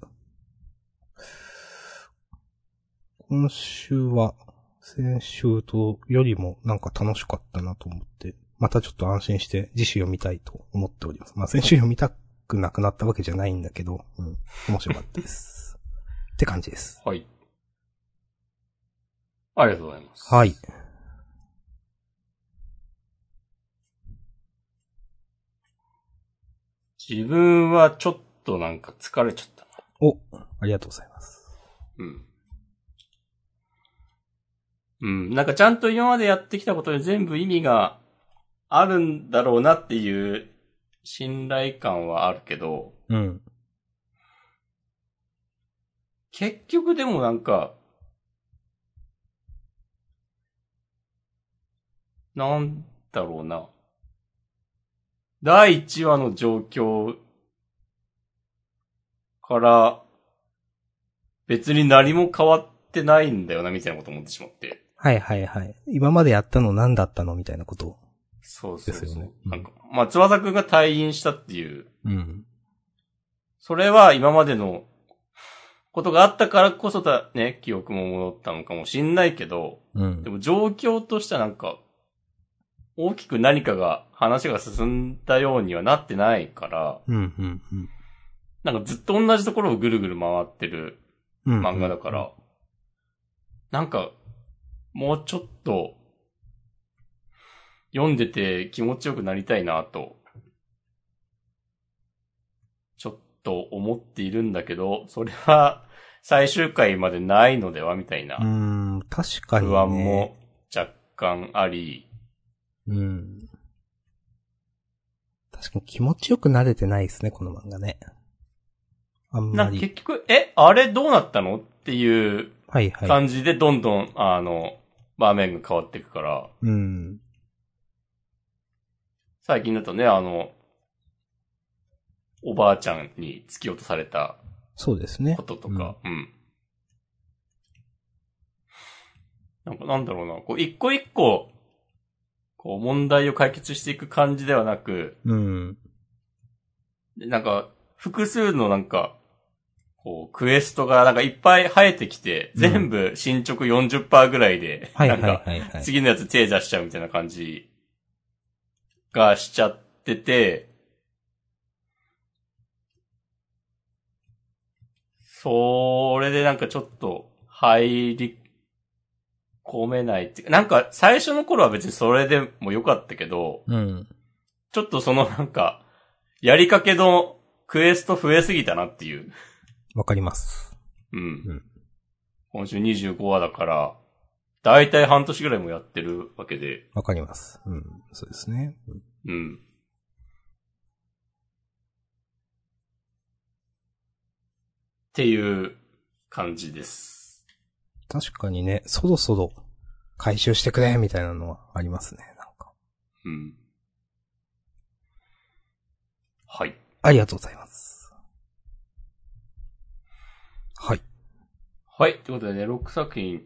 今週は、先週とよりもなんか楽しかったなと思って、またちょっと安心して次週読みたいと思っております。まあ先週読みたくなくなったわけじゃないんだけど、うん、面白かったです。って感じです。はい。ありがとうございます。はい。自分はちょっとなんか疲れちゃったな。お、ありがとうございます。うん。うん。なんかちゃんと今までやってきたことで全部意味があるんだろうなっていう信頼感はあるけど、うん。結局でもなんか、なんだろうな。第1話の状況から、別に何も変わってないんだよな、みたいなこと思ってしまって。はいはいはい。今までやったの何だったのみたいなことを。そうそうそう。ですよねなんか、まあ、翼くんが退院したっていう、うん。それは今までのことがあったからこそだね、記憶も戻ったのかもしんないけど、うんで。も状況としてはなんか、大きく何かが、話が進んだようにはなってないから、うん、うん、うんなんかずっと同じところをぐるぐる回ってるうん。漫画だから、なんか、もうちょっと、読んでて気持ちよくなりたいなと、ちょっと思っているんだけど、それは最終回までないのではみたいなうん、確かに、ね。不安も若干あり、うん。確かに気持ちよくなれてないですね、この漫画ね。あんまり。結局、え、あれどうなったのっていうはいはい。感じでどんどん、あの、場面が変わっていくから、うん。最近だとね、あの、おばあちゃんに突き落とされたそうですねこ。ととか、うん。なんかなんだろうな、こう一個一個、こう問題を解決していく感じではなく、うん。でなんか、複数のなんか、こう、クエストがなんかいっぱい生えてきて、うん全部進捗40%ぐらいで、はいはないんか、はいはい。次のやつ手出しちゃうみたいな感じがしちゃってて、それでなんかちょっと入り込めないっていうか、なんか最初の頃は別にそれでもよかったけど、うん。ちょっとそのなんか、やりかけのクエスト増えすぎたなっていう。わかります。うん。うん今週25話だから、だいたい半年ぐらいもやってるわけで、わかります。うん。そうですね。うんうん。っていう感じです。確かにね、そろそろ回収してくれ、みたいなのはありますね。なんか。うん。はい。ありがとうございます。はい。はい。ということでね、6作品。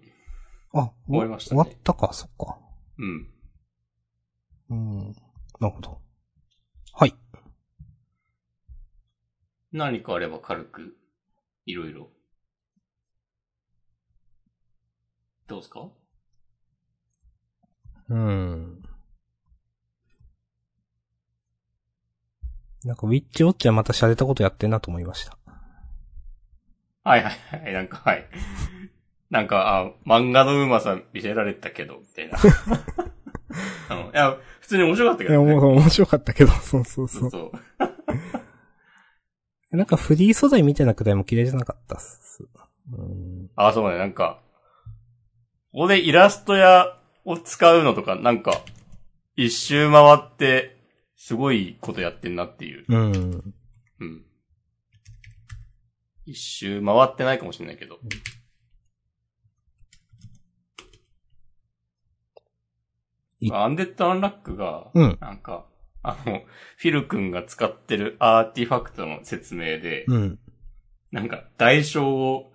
あ、終わりましたね終わったか、そっか。うん。うん。なるほど。はい。何かあれば軽く、いろいろ。どうですか？うん。なんか、ウィッチウォッチはまた洒落たことやってんなと思いました。はいはいはい。なんか、はい。なんか、あ、漫画のうまさ見せられたけど、みたいな。[laughs] うん、いや、普通に面白かったけどね。面白かったけど、そうそうそそうう。そう。なんかフリー素材みたいなくらいも綺麗じゃなかったっす。うん。あ、そうね、なんか、ここでいらすとやを使うのとか、なんか、一周回って、すごいことやってんなっていう。うん。うん。一周回ってないかもしれないけど。いアンデッド・アンラックが、うんなんか、あの、フィル君が使ってるアーティファクトの説明で、うん。なんか、代償を、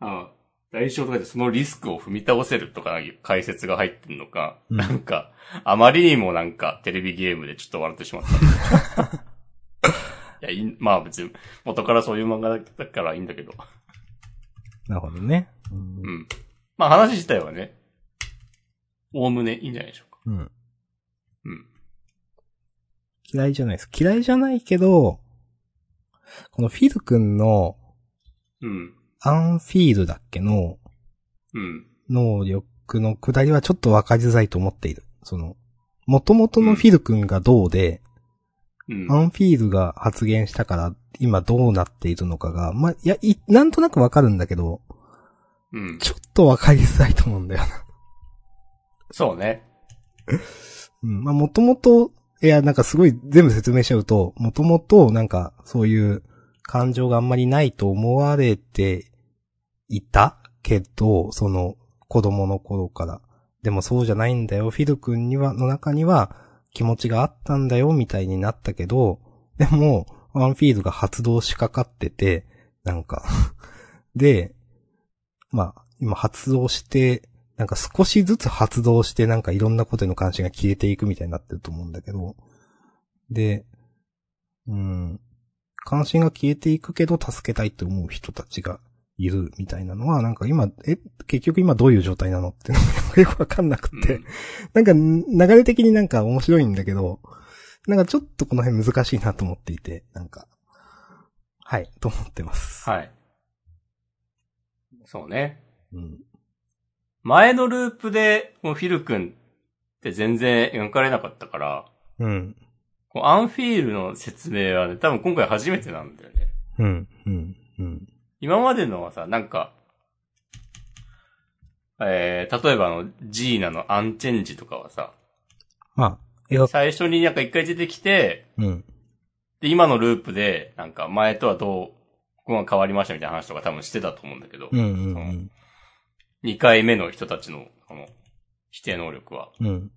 あ代償とかでそのリスクを踏み倒せるとか解説が入ってんのか、うんなんか、あまりにもなんか、テレビゲームでちょっと笑ってしまった。[laughs] いや、まあ別に、元からそういう漫画だからいいんだけど。なるほどね。う。うんん。まあ話自体はね、おおむねいいんじゃないでしょうか。うん。うん。嫌いじゃないです。嫌いじゃないけど、このフィル君のうん。アンフィールだっけのうん。能力の下りはちょっとわかりづらいと思っている。その、元々のフィル君がどうで、うん。アンフィールが発言したから今どうなっているのかが、まあ、いや、い、なんとなくわかるんだけど、うん。ちょっとわかりづらいと思うんだよな。そうね。[laughs] うん。まあ、もともと、いや、なんかすごい全部説明しちゃうと、もともと、なんか、そういう感情があんまりないと思われていたけど、その、子供の頃から。でもそうじゃないんだよ。フィル君には、の中には気持ちがあったんだよ、みたいになったけど、でも、ワンフィールが発動しかかってて、なんか、で、まあ、今発動して、なんか少しずつ発動してなんかいろんなことへの関心が消えていくみたいになってると思うんだけど。で、うん。関心が消えていくけど助けたいって思う人たちがいるみたいなのは、なんか今、え、結局今どういう状態なのってよくわかんなくて、うん。なんかん流れ的になんか面白いんだけど、なんかちょっとこの辺難しいなと思っていて、なんか、はい、と思ってます。はい。そうね。うん。前のループで、もうフィル君って全然描かれなかったから、うん。こうアンフィールの説明はね、多分今回初めてなんだよね。うん。うん。うん。今までのはさ、なんか、えー、例えばあの、ジーナのアンチェンジとかはさ、まあ、最初になんか一回出てきて、うん。で、今のループで、なんか前とはどう、ここが変わりましたみたいな話とか多分してたと思うんだけど、うん。うん。二回目の人たちの、この、否定能力は、うん。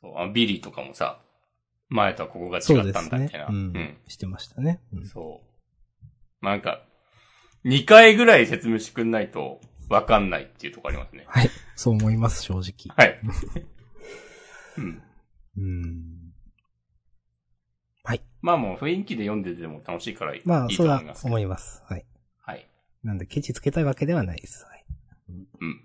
そうあビリーとかもさ、前とはここが違ったんだみたいな。。ねうん。してましたね。うんそう。まあなんか、二回ぐらい説明してくんないと、わかんないっていうところありますね。はい。そう思います、正直。はい。うん。うん。まあもう雰囲気で読んでても楽しいからいいまあ、いいそうだと思います。思います。はい。はい。なんで、ケチつけたいわけではないです。はい。うん。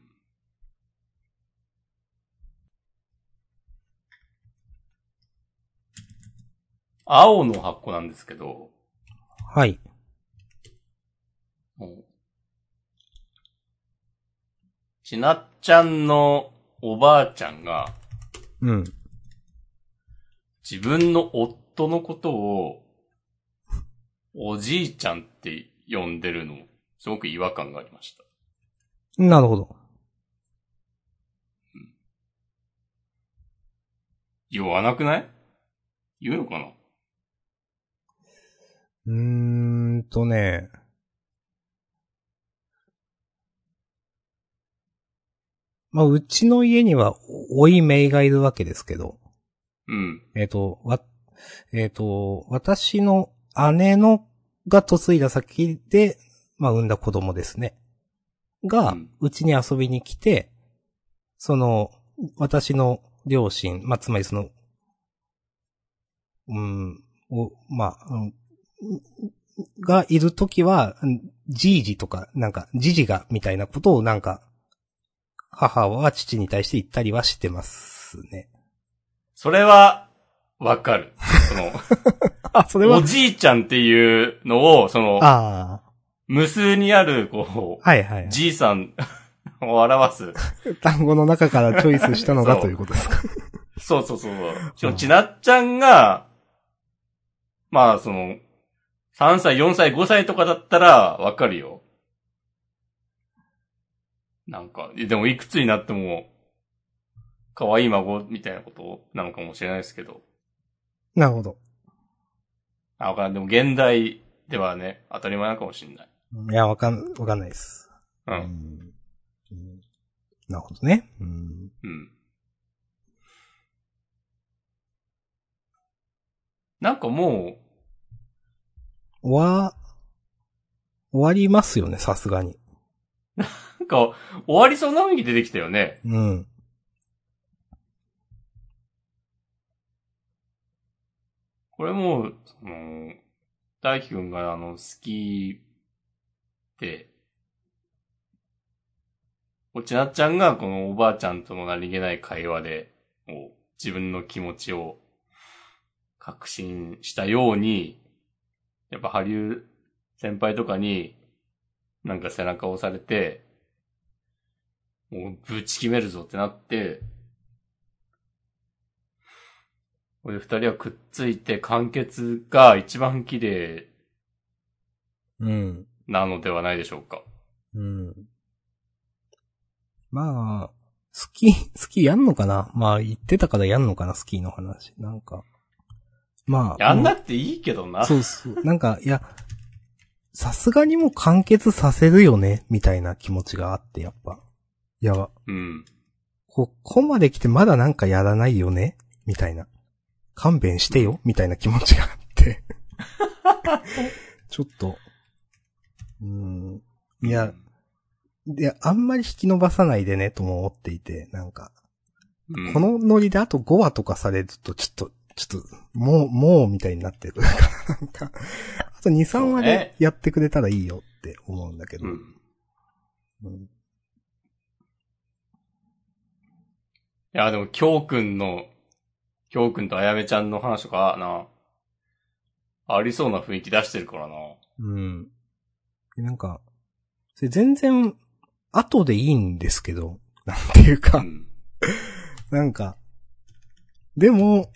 青の箱なんですけど、はい。ちなっちゃんのおばあちゃんがうん。自分の夫のことをおじいちゃんって呼んでるの、すごく違和感がありました。なるほど。言わなくない？言うのかな？うーんとね。まあ、うちの家には、おいめいがいるわけですけど、うん。えっ、と、わ、えっ、と、私の姉のが嫁いだ先で、まあ、産んだ子供ですね。がうちに遊びに来て、その、私の両親、まあ、つまりその、うん、お、まあ、うんがいるときは、うんじいじとか、なんか、じじが、みたいなことをなんか、母は父に対して言ったりはしてますね。それは、わかる。その、[laughs] あ、それおじいちゃんっていうのを、その、あ無数にある、こあ、はいはい。じいさんを表す。[laughs] 単語の中からチョイスしたのがそうということですか？そうそうそう。しかもちなっちゃんが、まあ、その、3歳、4歳、5歳とかだったら、わかるよ。なんか、でもいくつになっても、可愛い孫みたいなことなのかもしれないですけど。なるほど。あ、わかんない。でも現代ではね、当たり前なのかもしれない。いや、わかん、わかんないです。う。うんんうんなるほどね。うんうん。なんかも終わ、終わりますよね、さすがに。う、なんか、終わりそうな雰囲気出てきたよね。うん。これもう、その、大輝くんがあの、好きで、おちなっちゃんがこのおばあちゃんとの何気ない会話で、もう自分の気持ちを確信したように、やっぱ、ハリュー先輩とかに、なんか背中を押されて、もうぶち決めるぞってなって、これで二人はくっついて完結が一番綺麗うん。なのではないでしょうか。うん。まあ、スキー、[laughs] スキーやんのかな？まあ、言ってたからやんのかな、スキーの話。なんか。まあ。やんなくていいけどな。そうそう。なんか、いや、さすがにもう完結させるよね、みたいな気持ちがあって、やっぱ。いや、うん。ここまで来てまだなんかやらないよね？みたいな。勘弁してよ？みたいな気持ちがあって。[laughs] ちょっと。うーん。いや、で、あんまり引き伸ばさないでね、とも思っていて、なんか、うん、このノリであと5話とかされると、ちょっと、ちょっと、もう、もう、みたいになってくるから、なんか、あと2、3話でやってくれたらいいよって思うんだけど。うん。うんいや、でも、きょうくんの、きょうくんとあやめちゃんの話とかな、ありそうな雰囲気出してるからな。うん。なんか、それ全然、後でいいんですけど、なんていううか、ん。[laughs] なんか、でも、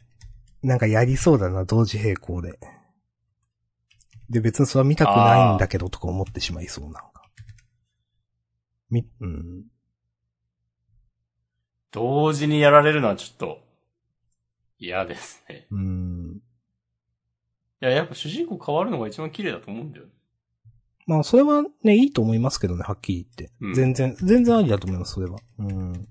なんかやりそうだな、同時並行で。で、別にそれは見たくないんだけど、とか思ってしまいそう、なんか。み、うん。同時にやられるのはちょっと、嫌ですね。うん。いや、やっぱ主人公変わるのが一番綺麗だと思うんだよ。まあ、それはね、いいと思いますけどね、はっきり言って。うん全然、全然ありだと思います、それは。うん。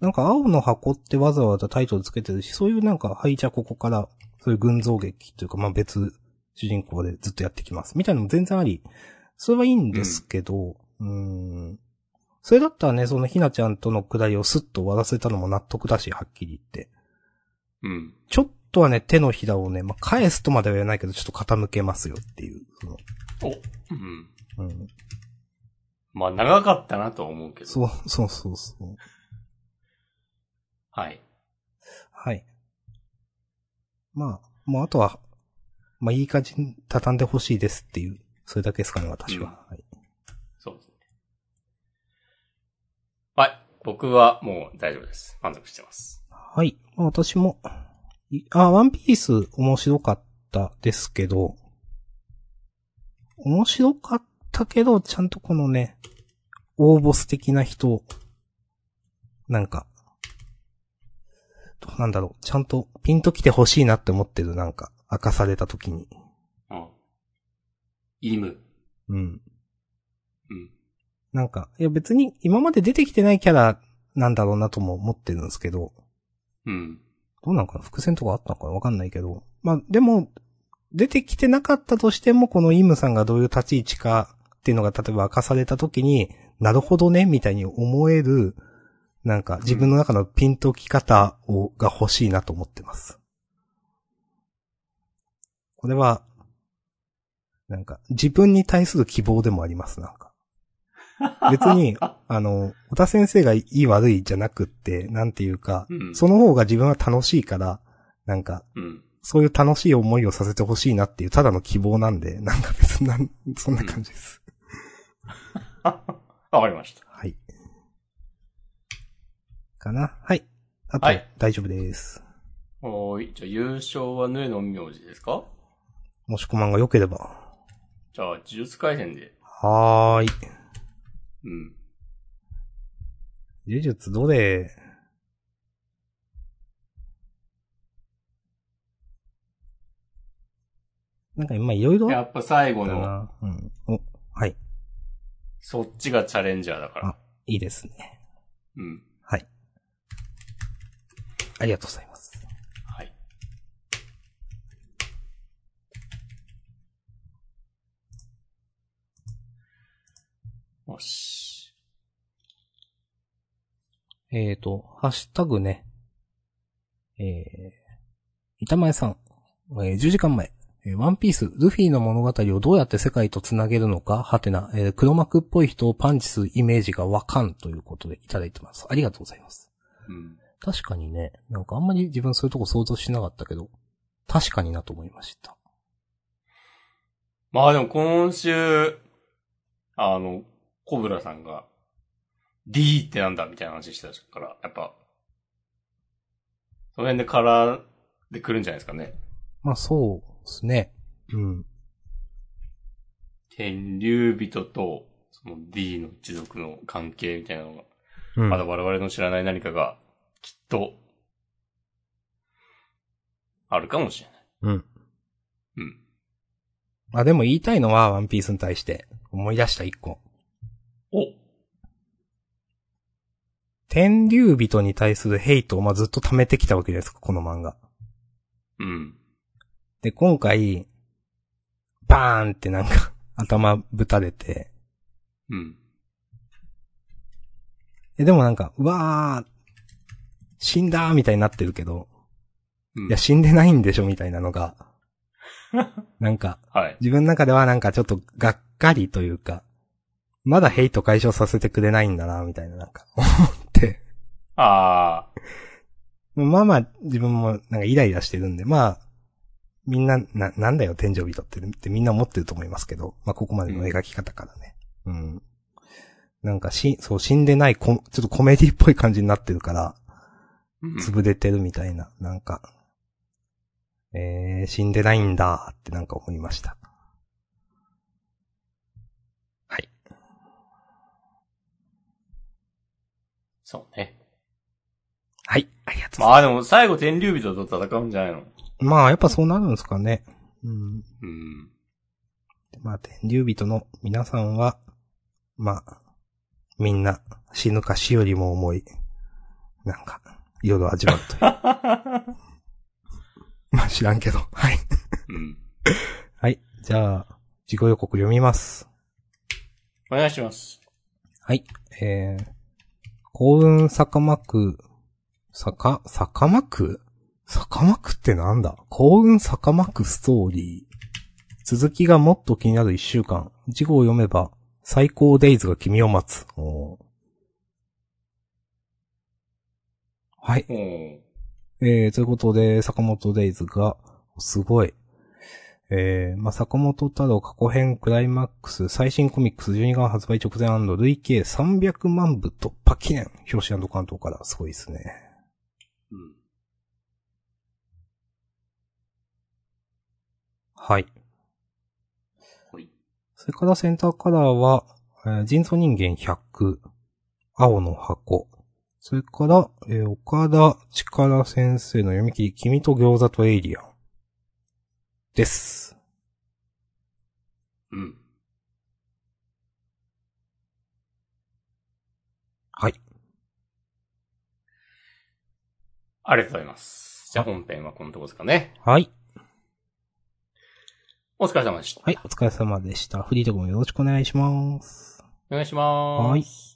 なんか、青の箱ってわざわざタイトルつけてるし、そういうなんか、はい、じゃあここから、そういう群像劇というか、まあ別、主人公でずっとやってきます。みたいなのも全然あり、それはいいんですけど、うーん。それだったらね、そのひなちゃんとのくだりをスッと終わらせたのも納得だし、はっきり言って。うん。ちょっとはね、手のひらをね、まあ、返すとまでは言わないけど、ちょっと傾けますよっていう。お、うん。うん。まあ、長かったなとは思うけど。そう、そうそうそう。はい。はい。まあ、もうあとは、まあいい感じに畳んでほしいですっていう、それだけですかね、私は。はい。そうですね。はい。僕はもう大丈夫です。満足してます。はい。まあ私も、いあ、ワンピース面白かったですけど、面白かったけど、ちゃんとこのね、大ボス的な人、なんか、どうなんだろう、ちゃんとピンと来てほしいなって思ってる、なんか、明かされた時に。うん。イム。うん。うん。なんか、いや別に今まで出てきてないキャラなんだろうなとも思ってるんですけど、うん。どうなんかな？伏線とかあったのかなわかんないけど。まあ、でも、出てきてなかったとしても、このイムさんがどういう立ち位置かっていうのが例えば明かされた時に、なるほどね、みたいに思える、なんか自分の中のピンとき方を、が欲しいなと思ってます。これは、なんか自分に対する希望でもあります、なんか。[laughs] 別に、あの、小田先生がいい悪いじゃなくって、なんていうか、うん。その方が自分は楽しいから、なんか、うん。そういう楽しい思いをさせてほしいなっていう、ただの希望なんで、なんか別になん、そんな感じです。[laughs] わかりました。はい。かな？はい。あと、はい大丈夫です。おーい。じゃあ優勝はヌエの名字ですか？もしこまんが良ければ。じゃあ、呪術回戦で。はーい。うん。呪術どれ？なんか今いろいろ？やっぱ最後の。うん。お、はい。そっちがチャレンジャーだから。いいですね。うん。はい。ありがとうございます。よし。えーと、ハッシュタグね。えー、板前さん。えー10時間前。えーワンピース、ルフィの物語をどうやって世界と繋げるのか、はてな、えー黒幕っぽい人をパンチするイメージがわかんということでいただいてます。ありがとうございます。うん。確かにね、なんかあんまり自分そういうとこ想像しなかったけど、確かになと思いました。まあでも今週、あの、コブラさんが、D ってなんだみたいな話してたから、やっぱ、その辺で絡んでくるんじゃないですかね。まあそうですね。うん。天竜人と、その D の一族の関係みたいなのが、うん。まだ我々の知らない何かが、きっと、あるかもしれない。うん。うん。あ、でも言いたいのは、ワンピースに対して、思い出した一個。お天竜人に対するヘイトをまあずっと溜めてきたわけですか、この漫画。うん。で、今回、バーンってなんか、[laughs] 頭ぶたれて、うん。え、でもなんか、うわー、死んだーみたいになってるけど、うん。いや、死んでないんでしょみたいなのが、[laughs] なんか、はい。自分の中ではなんかちょっとがっかりというか、まだヘイト解消させてくれないんだな、みたいななんか、思って、あまあまあ、自分もなんかイライラしてるんで、まあ、みんな、な、なんだよ、天井人って、ってみんな思ってると思いますけど、まあここまでの描き方からね。うん。なんかし、そう、死んでないこ、ちょっとコメディっぽい感じになってるから、潰れてるみたいな、なんか、えー、死んでないんだってなんか思いました。はい。そうね。はい、ありがとうございます。まあでも最後天竜人と戦うんじゃないの？まあ、やっぱそうなるんですかね。うん。うん。まあ、天竜人の皆さんは、まあ、みんな死ぬか死よりも重い、なんか、夜を味わうという。[laughs] まあ知らんけど。はい。うん。[laughs] はい。じゃあ、自己予告読みます。お願いします。はい。えー、幸運坂間区、坂、坂間区坂間区ってなんだ？幸運坂間区ストーリー。続きがもっと気になる一週間。事後を読めば、最高デイズが君を待つ。はい。えー、ということで、坂本デイズが、すごい。えー、まあ、坂本太郎過去編クライマックス最新コミックス12巻発売直前累計300万部突破記念。表紙関東からすごいですね。はい。ほい。それからセンターカラーは、えー人造人間100、青の箱。それから、えー岡田力先生の読み切り、君と餃子とエイリアン。です。うん。はい。ありがとうございます。じゃあ本編はこのとこですかね。はい。お疲れ様でした。はい、お疲れ様でした。フリートークもよろしくお願いします。お願いします。はい